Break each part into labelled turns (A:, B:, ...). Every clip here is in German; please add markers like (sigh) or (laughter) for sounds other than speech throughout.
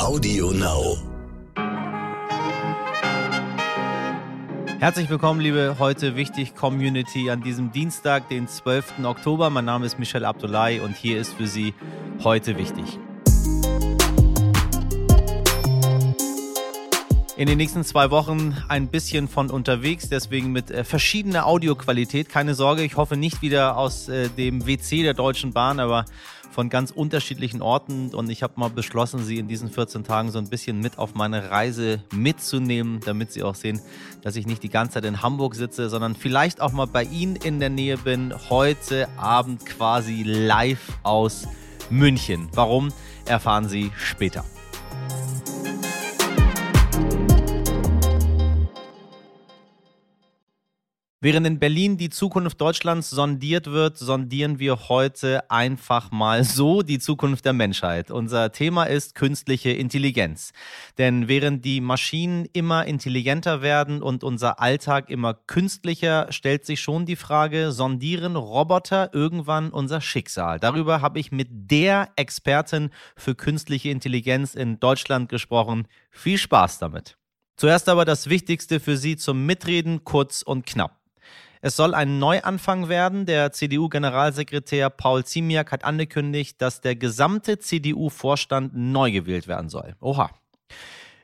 A: Audio Now.
B: Herzlich willkommen, liebe heute wichtig Community, an diesem Dienstag, den 12. Oktober. Mein Name ist Michel Abdullahi und hier ist für Sie heute wichtig. in den nächsten zwei Wochen ein bisschen von unterwegs, deswegen mit äh, verschiedener Audioqualität. Keine Sorge, ich hoffe nicht wieder aus äh, dem WC der Deutschen Bahn, aber von ganz unterschiedlichen Orten. Und ich habe mal beschlossen, Sie in diesen 14 Tagen so ein bisschen mit auf meine Reise mitzunehmen, damit Sie auch sehen, dass ich nicht die ganze Zeit in Hamburg sitze, sondern vielleicht auch mal bei Ihnen in der Nähe bin. Heute Abend quasi live aus München. Warum, erfahren Sie später. Während in Berlin die Zukunft Deutschlands sondiert wird, sondieren wir heute einfach mal so die Zukunft der Menschheit. Unser Thema ist künstliche Intelligenz. Denn während die Maschinen immer intelligenter werden und unser Alltag immer künstlicher, stellt sich schon die Frage, sondieren Roboter irgendwann unser Schicksal? Darüber habe ich mit der Expertin für künstliche Intelligenz in Deutschland gesprochen. Viel Spaß damit. Zuerst aber das Wichtigste für Sie zum Mitreden, kurz und knapp. Es soll ein Neuanfang werden. Der CDU-Generalsekretär Paul Ziemiak hat angekündigt, dass der gesamte CDU-Vorstand neu gewählt werden soll. Oha.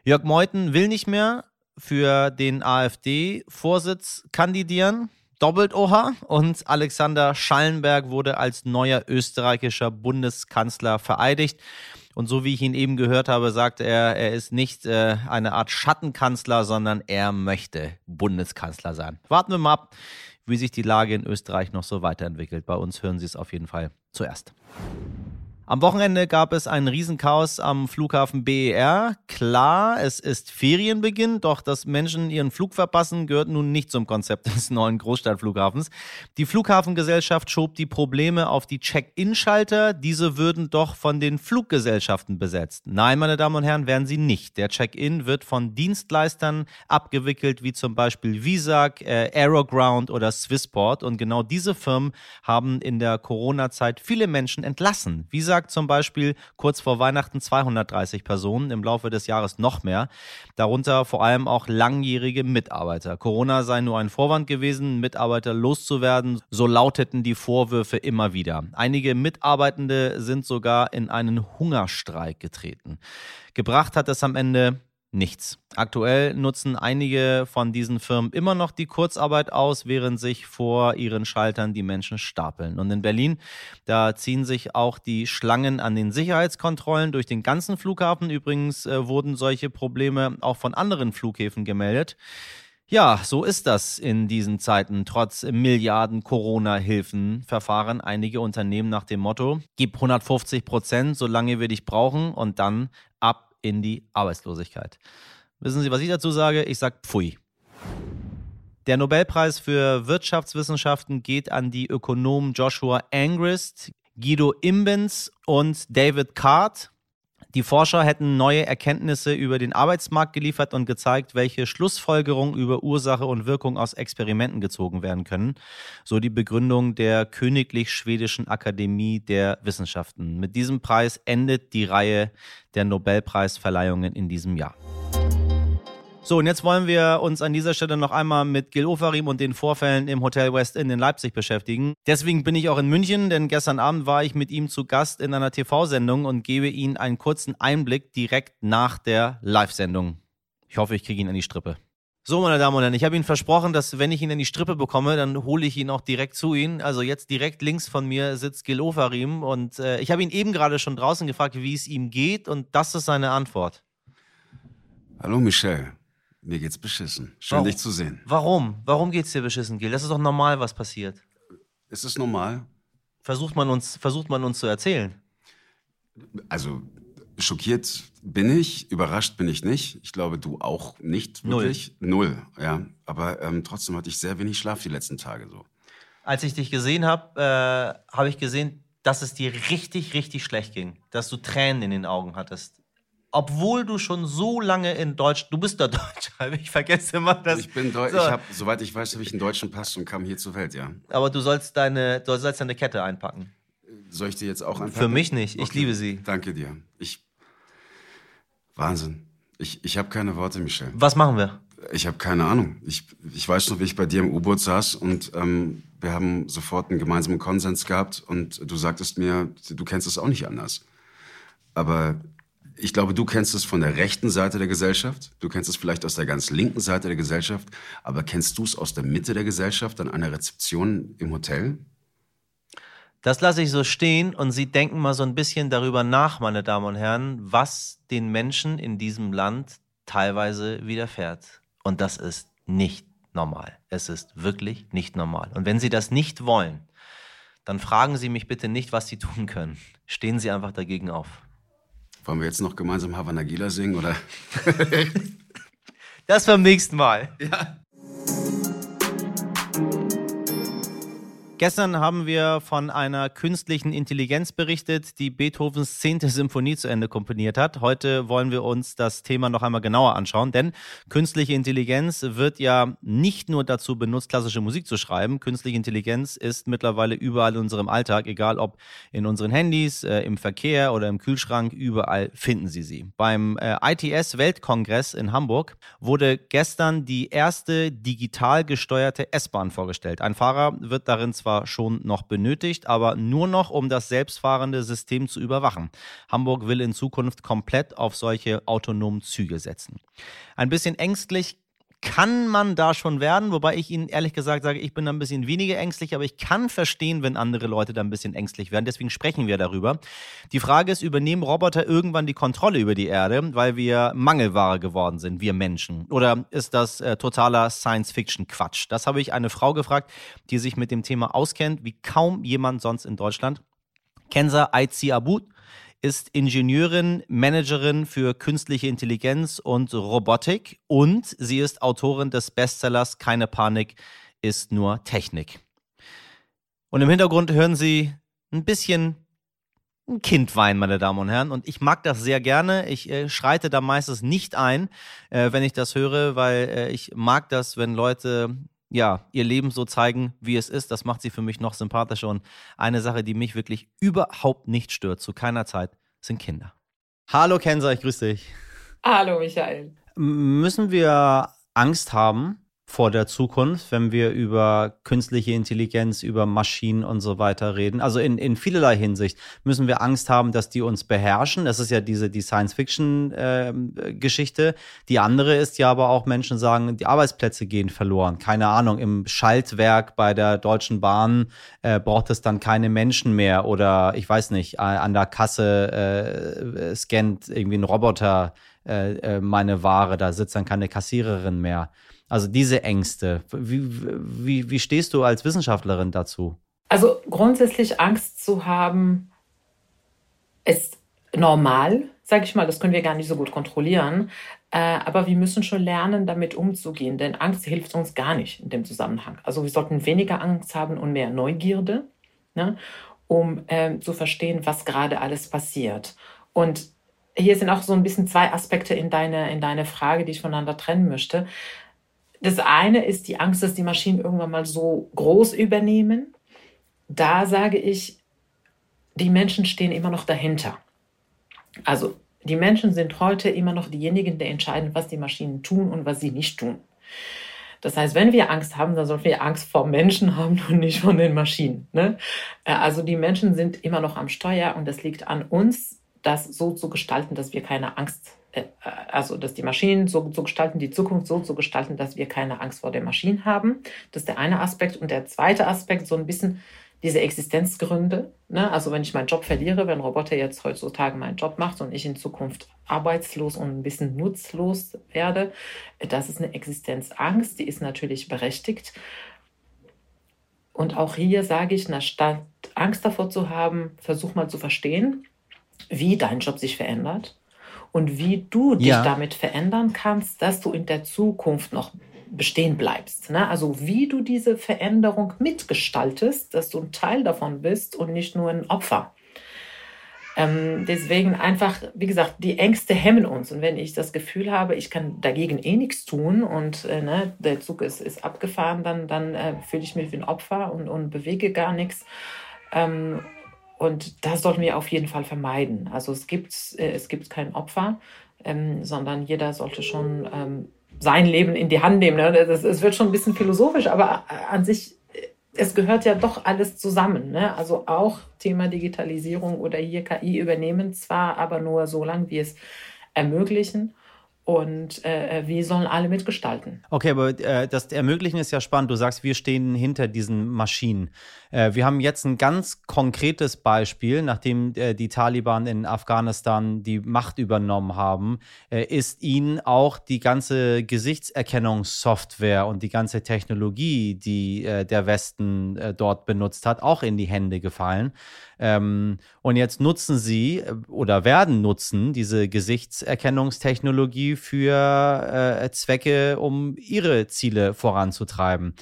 B: Jörg Meuthen will nicht mehr für den AfD-Vorsitz kandidieren. Doppelt Oha. Und Alexander Schallenberg wurde als neuer österreichischer Bundeskanzler vereidigt. Und so wie ich ihn eben gehört habe, sagt er, er ist nicht äh, eine Art Schattenkanzler, sondern er möchte Bundeskanzler sein. Warten wir mal ab, wie sich die Lage in Österreich noch so weiterentwickelt. Bei uns hören Sie es auf jeden Fall zuerst. Am Wochenende gab es ein Riesenchaos am Flughafen BER. Klar, es ist Ferienbeginn, doch dass Menschen ihren Flug verpassen, gehört nun nicht zum Konzept (laughs) des neuen Großstadtflughafens. Die Flughafengesellschaft schob die Probleme auf die Check-in-Schalter. Diese würden doch von den Fluggesellschaften besetzt. Nein, meine Damen und Herren, werden sie nicht. Der Check-in wird von Dienstleistern abgewickelt, wie zum Beispiel Visag, äh, Aeroground oder Swissport. Und genau diese Firmen haben in der Corona-Zeit viele Menschen entlassen. Visag gesagt zum Beispiel kurz vor Weihnachten 230 Personen, im Laufe des Jahres noch mehr. Darunter vor allem auch langjährige Mitarbeiter. Corona sei nur ein Vorwand gewesen, Mitarbeiter loszuwerden. So lauteten die Vorwürfe immer wieder. Einige Mitarbeitende sind sogar in einen Hungerstreik getreten. Gebracht hat es am Ende nichts. Aktuell nutzen einige von diesen Firmen immer noch die Kurzarbeit aus, während sich vor ihren Schaltern die Menschen stapeln. Und in Berlin, da ziehen sich auch die Schlangen an den Sicherheitskontrollen durch den ganzen Flughafen. Übrigens äh, wurden solche Probleme auch von anderen Flughäfen gemeldet. Ja, so ist das in diesen Zeiten. Trotz Milliarden Corona-Hilfen verfahren einige Unternehmen nach dem Motto, gib 150 Prozent, solange wir dich brauchen und dann ab in die Arbeitslosigkeit. Wissen Sie, was ich dazu sage? Ich sage Pfui. Der Nobelpreis für Wirtschaftswissenschaften geht an die Ökonomen Joshua Angrist, Guido Imbens und David Card. Die Forscher hätten neue Erkenntnisse über den Arbeitsmarkt geliefert und gezeigt, welche Schlussfolgerungen über Ursache und Wirkung aus Experimenten gezogen werden können. So die Begründung der Königlich Schwedischen Akademie der Wissenschaften. Mit diesem Preis endet die Reihe der Nobelpreisverleihungen in diesem Jahr. So, und jetzt wollen wir uns an dieser Stelle noch einmal mit Gil Ofarim und den Vorfällen im Hotel West Inn in Leipzig beschäftigen. Deswegen bin ich auch in München, denn gestern Abend war ich mit ihm zu Gast in einer TV-Sendung und gebe Ihnen einen kurzen Einblick direkt nach der Live-Sendung. Ich hoffe, ich kriege ihn an die Strippe. So, meine Damen und Herren, ich habe Ihnen versprochen, dass wenn ich ihn in die Strippe bekomme, dann hole ich ihn auch direkt zu Ihnen. Also jetzt direkt links von mir sitzt Gil Ofarim und äh, ich habe ihn eben gerade schon draußen gefragt, wie es ihm geht und das ist seine Antwort.
C: Hallo Michelle. Mir geht's beschissen. Schön, Warum? dich zu sehen.
B: Warum? Warum geht's dir beschissen, Gil? Das ist doch normal, was passiert.
C: Ist es normal?
B: Versucht man uns, versucht man uns zu erzählen.
C: Also, schockiert bin ich, überrascht bin ich nicht. Ich glaube, du auch nicht wirklich. Null. Null, ja. Aber ähm, trotzdem hatte ich sehr wenig Schlaf die letzten Tage so.
B: Als ich dich gesehen habe, äh, habe ich gesehen, dass es dir richtig, richtig schlecht ging. Dass du Tränen in den Augen hattest obwohl du schon so lange in Deutsch, du bist der (laughs) Deutscher, ich vergesse immer das.
C: Ich bin Deutsch, so. ich habe, soweit ich weiß, habe ich einen deutschen Pass und kam hier zur Welt, ja.
B: Aber du sollst deine, du sollst deine Kette einpacken.
C: Soll ich dir jetzt auch einpacken?
B: Für mich nicht, ich okay. liebe sie.
C: Danke dir. Ich Wahnsinn. Ich, ich habe keine Worte, Michel.
B: Was machen wir?
C: Ich habe keine Ahnung. Ich, ich weiß noch, wie ich bei dir im U-Boot saß und ähm, wir haben sofort einen gemeinsamen Konsens gehabt und du sagtest mir, du kennst es auch nicht anders. Aber ich glaube, du kennst es von der rechten Seite der Gesellschaft, du kennst es vielleicht aus der ganz linken Seite der Gesellschaft, aber kennst du es aus der Mitte der Gesellschaft an einer Rezeption im Hotel?
B: Das lasse ich so stehen und Sie denken mal so ein bisschen darüber nach, meine Damen und Herren, was den Menschen in diesem Land teilweise widerfährt. Und das ist nicht normal. Es ist wirklich nicht normal. Und wenn Sie das nicht wollen, dann fragen Sie mich bitte nicht, was Sie tun können. Stehen Sie einfach dagegen auf.
C: Wollen wir jetzt noch gemeinsam Havana Gila singen, oder? (laughs)
B: das beim nächsten Mal.
C: Ja.
B: Gestern haben wir von einer künstlichen Intelligenz berichtet, die Beethovens zehnte Symphonie zu Ende komponiert hat. Heute wollen wir uns das Thema noch einmal genauer anschauen, denn künstliche Intelligenz wird ja nicht nur dazu benutzt, klassische Musik zu schreiben. Künstliche Intelligenz ist mittlerweile überall in unserem Alltag, egal ob in unseren Handys, äh, im Verkehr oder im Kühlschrank, überall finden Sie sie. Beim äh, ITS Weltkongress in Hamburg wurde gestern die erste digital gesteuerte S-Bahn vorgestellt. Ein Fahrer wird darin zwar zwar schon noch benötigt, aber nur noch, um das selbstfahrende System zu überwachen. Hamburg will in Zukunft komplett auf solche autonomen Züge setzen. Ein bisschen ängstlich kann man da schon werden, wobei ich Ihnen ehrlich gesagt sage, ich bin da ein bisschen weniger ängstlich, aber ich kann verstehen, wenn andere Leute da ein bisschen ängstlich werden. Deswegen sprechen wir darüber. Die Frage ist, übernehmen Roboter irgendwann die Kontrolle über die Erde, weil wir Mangelware geworden sind, wir Menschen? Oder ist das äh, totaler Science-Fiction-Quatsch? Das habe ich eine Frau gefragt, die sich mit dem Thema auskennt, wie kaum jemand sonst in Deutschland. Kenza Aizi Abud ist Ingenieurin, Managerin für künstliche Intelligenz und Robotik und sie ist Autorin des Bestsellers Keine Panik ist nur Technik. Und im Hintergrund hören Sie ein bisschen ein Kind weinen, meine Damen und Herren. Und ich mag das sehr gerne. Ich äh, schreite da meistens nicht ein, äh, wenn ich das höre, weil äh, ich mag das, wenn Leute ja, ihr Leben so zeigen, wie es ist. Das macht sie für mich noch sympathischer. Und eine Sache, die mich wirklich überhaupt nicht stört, zu keiner Zeit, sind Kinder. Hallo Kenza, ich grüße dich.
A: Hallo Michael.
B: Müssen wir Angst haben, vor der Zukunft, wenn wir über künstliche Intelligenz, über Maschinen und so weiter reden. Also in, in vielerlei Hinsicht müssen wir Angst haben, dass die uns beherrschen. Das ist ja diese die Science-Fiction-Geschichte. Ähm, äh, die andere ist ja aber auch Menschen sagen, die Arbeitsplätze gehen verloren. Keine Ahnung, im Schaltwerk bei der Deutschen Bahn äh, braucht es dann keine Menschen mehr oder ich weiß nicht, an der Kasse äh, scannt irgendwie ein Roboter äh, äh meine Ware, da sitzt dann keine Kassiererin mehr. Also diese Ängste. Wie, wie, wie stehst du als Wissenschaftlerin dazu?
A: Also grundsätzlich Angst zu haben, ist normal, sage ich mal. Das können wir gar nicht so gut kontrollieren. Äh, aber wir müssen schon lernen, damit umzugehen, denn Angst hilft uns gar nicht in dem Zusammenhang. Also wir sollten weniger Angst haben und mehr Neugierde, ne, um äh, zu verstehen, was gerade alles passiert. Und hier sind auch so ein bisschen zwei Aspekte in deine, in deine Frage, die ich voneinander trennen möchte. Das eine ist die Angst, dass die Maschinen irgendwann mal so groß übernehmen. Da sage ich, die Menschen stehen immer noch dahinter. Also die Menschen sind heute immer noch diejenigen, die entscheiden, was die Maschinen tun und was sie nicht tun. Das heißt, wenn wir Angst haben, dann sollten wir Angst vor Menschen haben und nicht von den Maschinen. Ne? Äh, also die Menschen sind immer noch am Steuer und es liegt an uns, das so zu gestalten, dass wir keine Angst äh, also dass die Maschinen so zu gestalten, die Zukunft so zu gestalten, dass wir keine Angst vor den Maschinen haben. Das ist der eine Aspekt. Und der zweite Aspekt, so ein bisschen diese Existenzgründe. Ne? Also wenn ich meinen Job verliere, wenn Roboter jetzt heutzutage meinen Job macht und ich in Zukunft arbeitslos und ein bisschen nutzlos werde, das ist eine Existenzangst, die ist natürlich berechtigt. Und auch hier sage ich, na, statt Angst davor zu haben, versuch mal zu verstehen, wie dein Job sich verändert und wie du dich ja. damit verändern kannst, dass du in der Zukunft noch bestehen bleibst. Ne? Also wie du diese Veränderung mitgestaltest, dass du ein Teil davon bist und nicht nur ein Opfer. Ähm, deswegen einfach, wie gesagt, die Ängste hemmen uns. Und wenn ich das Gefühl habe, ich kann dagegen eh nichts tun und äh, ne, der Zug ist, ist abgefahren, dann, dann äh, fühle ich mich wie ein Opfer und, und bewege gar nichts. Ähm, und das sollten wir auf jeden Fall vermeiden. Also es gibt, äh, es gibt kein Opfer, ähm, sondern jeder sollte schon ähm, sein Leben in die Hand nehmen. Ne? Es wird schon ein bisschen philosophisch, aber äh, an sich, es gehört ja doch alles zusammen. Ne? Also auch Thema Digitalisierung oder hier KI übernehmen zwar, aber nur so lange, wie es ermöglichen und äh, wie sollen alle mitgestalten.
B: Okay, aber äh, das Ermöglichen ist ja spannend. Du sagst, wir stehen hinter diesen Maschinen. Äh, wir haben jetzt ein ganz konkretes Beispiel, nachdem äh, die Taliban in Afghanistan die Macht übernommen haben, äh, ist ihnen auch die ganze Gesichtserkennungssoftware und die ganze Technologie, die äh, der Westen dort benutzt hat, auch in die Hände gefallen. Ähm, und jetzt nutzen sie äh, oder werden nutzen diese Gesichtserkennungstechnologie für äh, Zwecke, um ihre Ziele voranzutreiben.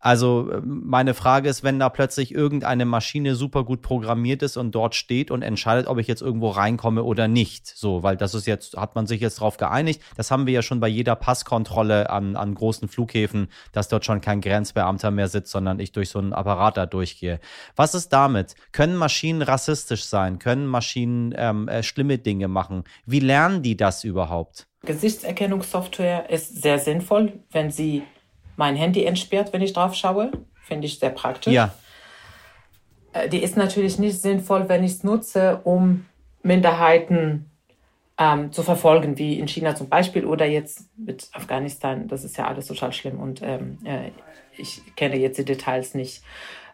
B: Also ähm, meine Frage ist, wenn da plötzlich irgendeine Maschine super gut programmiert ist und dort steht und entscheidet, ob ich jetzt irgendwo reinkomme oder nicht. So, weil das ist jetzt, hat man sich jetzt darauf geeinigt. Das haben wir ja schon bei jeder Passkontrolle an, an großen Flughäfen, dass dort schon kein Grenzbeamter mehr sitzt, sondern ich durch so einen Apparat da durchgehe. Was ist damit? Können Maschinen rassistisch sein? Können Maschinen ähm, äh, schlimme Dinge machen? Wie lernen die das überhaupt?
A: Gesichtserkennungssoftware ist sehr sinnvoll, wenn sie mein Handy entsperrt, wenn ich drauf schaue. Finde ich sehr praktisch.
B: Ja.
A: Äh, die ist natürlich nicht sinnvoll, wenn ich es nutze, um Minderheiten ähm, zu verfolgen, wie in China zum Beispiel oder jetzt mit Afghanistan. Das ist ja alles total schlimm und ähm, äh, ich kenne jetzt die Details nicht.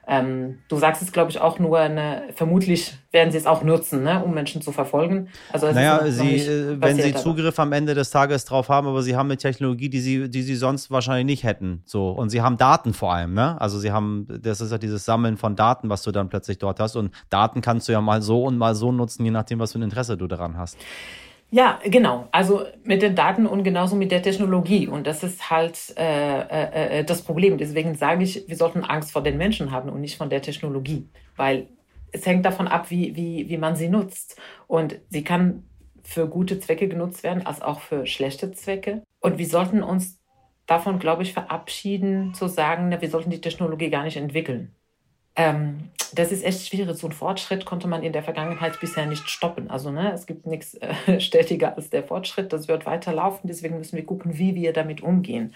A: Ähm, du sagst es, glaube ich, auch nur, eine, vermutlich werden sie es auch nutzen, ne, um Menschen zu verfolgen.
B: Also naja, sie, äh, wenn sie Zugriff am Ende des Tages drauf haben, aber sie haben eine Technologie, die sie, die sie sonst wahrscheinlich nicht hätten. So. Und sie haben Daten vor allem, ne? Also sie haben, das ist ja dieses Sammeln von Daten, was du dann plötzlich dort hast. Und Daten kannst du ja mal so und mal so nutzen, je nachdem, was für ein Interesse du daran hast.
A: Ja, genau. Also mit den Daten und genauso mit der Technologie. Und das ist halt äh, äh, äh, das Problem. Deswegen sage ich, wir sollten Angst vor den Menschen haben und nicht von der Technologie. Weil es hängt davon ab, wie, wie, wie man sie nutzt. Und sie kann für gute Zwecke genutzt werden, als auch für schlechte Zwecke. Und wir sollten uns davon, glaube ich, verabschieden, zu sagen, wir sollten die Technologie gar nicht entwickeln. Ähm, das ist echt schwierig. So ein Fortschritt konnte man in der Vergangenheit bisher nicht stoppen. Also ne, es gibt nichts äh, (laughs) stetiger als der Fortschritt. Das wird weiterlaufen. Deswegen müssen wir gucken, wie wir damit umgehen.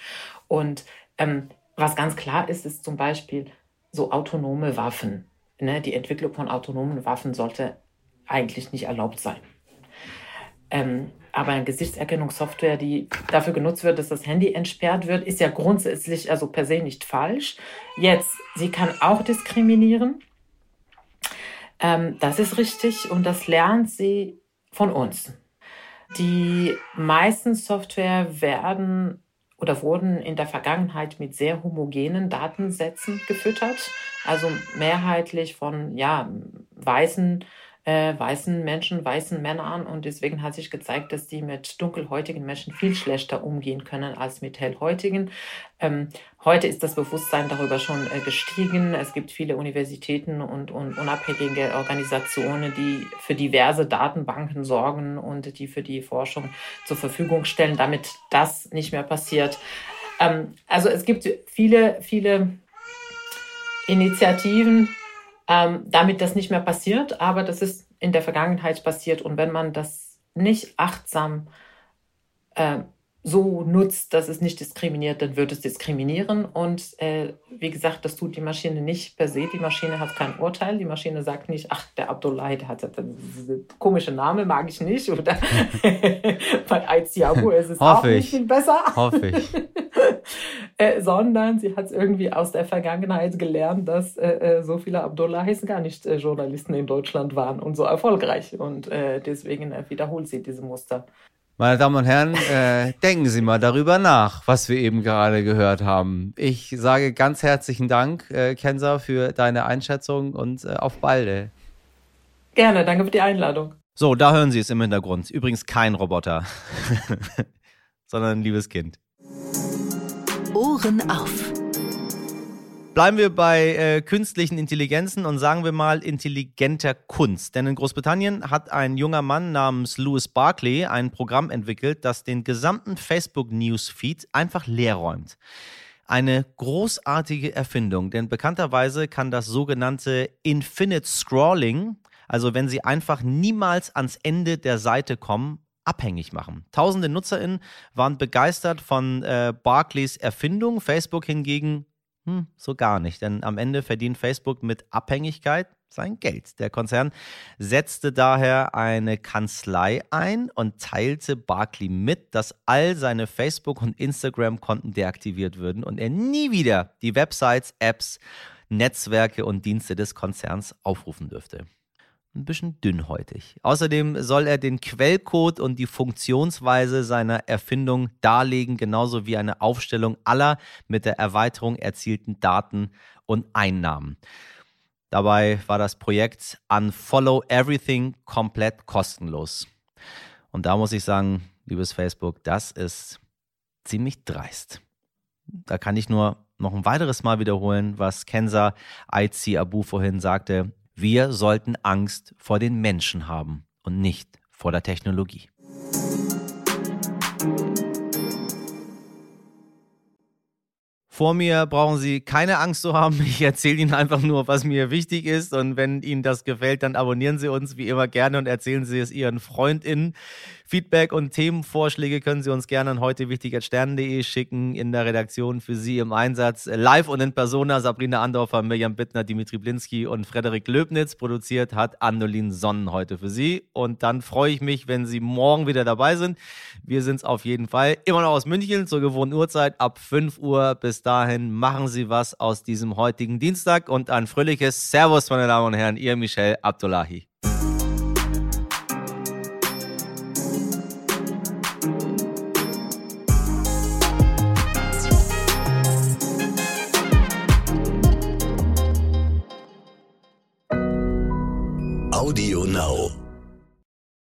A: Und ähm, was ganz klar ist, ist zum Beispiel so autonome Waffen. Ne? Die Entwicklung von autonomen Waffen sollte eigentlich nicht erlaubt sein. Ähm, aber eine Gesichtserkennungssoftware, die dafür genutzt wird, dass das Handy entsperrt wird, ist ja grundsätzlich also per se nicht falsch. Jetzt, sie kann auch diskriminieren. Ähm, das ist richtig und das lernt sie von uns. Die meisten Software werden oder wurden in der Vergangenheit mit sehr homogenen Datensätzen gefüttert, also mehrheitlich von ja, weißen äh, weißen Menschen, weißen Männern. Und deswegen hat sich gezeigt, dass die mit dunkelhäutigen Menschen viel schlechter umgehen können als mit hellhäutigen. Ähm, heute ist das Bewusstsein darüber schon äh, gestiegen. Es gibt viele Universitäten und, und unabhängige Organisationen, die für diverse Datenbanken sorgen und die für die Forschung zur Verfügung stellen, damit das nicht mehr passiert. Ähm, also es gibt viele, viele Initiativen, ähm, damit das nicht mehr passiert, aber das ist in der Vergangenheit passiert. Und wenn man das nicht achtsam äh, so nutzt, dass es nicht diskriminiert, dann wird es diskriminieren. Und äh, wie gesagt, das tut die Maschine nicht per se. Die Maschine hat kein Urteil. Die Maschine sagt nicht, ach, der Abdullah, der hat einen komischen Name, mag ich nicht. Oder (laughs) bei Aiziabu ist es auch nicht viel besser.
B: Hoffe ich. (laughs)
A: äh, sondern sie hat es irgendwie aus der Vergangenheit gelernt, dass äh, äh so viele Abdullahs gar nicht äh, Journalisten in Deutschland waren und so erfolgreich. Und äh, deswegen wiederholt sie diese Muster.
B: Meine Damen und Herren, äh, denken Sie mal darüber nach, was wir eben gerade gehört haben. Ich sage ganz herzlichen Dank, äh, Kenza, für deine Einschätzung und äh, auf balde.
A: Gerne, danke für die Einladung.
B: So, da hören Sie es im Hintergrund. Übrigens kein Roboter, (laughs) sondern ein liebes Kind.
D: Ohren auf.
B: Bleiben wir bei äh, künstlichen Intelligenzen und sagen wir mal intelligenter Kunst. Denn in Großbritannien hat ein junger Mann namens Louis Barclay ein Programm entwickelt, das den gesamten Facebook-Newsfeed einfach leer räumt. Eine großartige Erfindung, denn bekannterweise kann das sogenannte Infinite Scrolling, also wenn Sie einfach niemals ans Ende der Seite kommen, abhängig machen. Tausende NutzerInnen waren begeistert von äh, Barclays Erfindung. Facebook hingegen hm, so gar nicht, denn am Ende verdient Facebook mit Abhängigkeit sein Geld. Der Konzern setzte daher eine Kanzlei ein und teilte Barclay mit, dass all seine Facebook- und Instagram-Konten deaktiviert würden und er nie wieder die Websites, Apps, Netzwerke und Dienste des Konzerns aufrufen dürfte ein bisschen dünnhäutig. Außerdem soll er den Quellcode und die Funktionsweise seiner Erfindung darlegen, genauso wie eine Aufstellung aller mit der Erweiterung erzielten Daten und Einnahmen. Dabei war das Projekt Unfollow Everything komplett kostenlos. Und da muss ich sagen, liebes Facebook, das ist ziemlich dreist. Da kann ich nur noch ein weiteres Mal wiederholen, was Kenza Aizi Abu vorhin sagte. Wir sollten Angst vor den Menschen haben und nicht vor der Technologie. Vor mir brauchen Sie keine Angst zu haben. Ich erzähle Ihnen einfach nur, was mir wichtig ist. Und wenn Ihnen das gefällt, dann abonnieren Sie uns wie immer gerne und erzählen Sie es Ihren FreundInnen. Feedback und Themenvorschläge können Sie uns gerne an heute wichtig.stern.de schicken. In der Redaktion für Sie im Einsatz live und in Persona Sabrina Andorfer, Mirjam Bittner, Dimitri Blinski und Frederik Löbnitz. Produziert hat Annolin Sonnen heute für Sie. Und dann freue ich mich, wenn Sie morgen wieder dabei sind. Wir sind es auf jeden Fall. Immer noch aus München zur gewohnten Uhrzeit ab 5 Uhr. Bis dahin machen Sie was aus diesem heutigen Dienstag und ein fröhliches Servus, meine Damen und Herren. Ihr Michel Abdullahi.
D: Audio Now.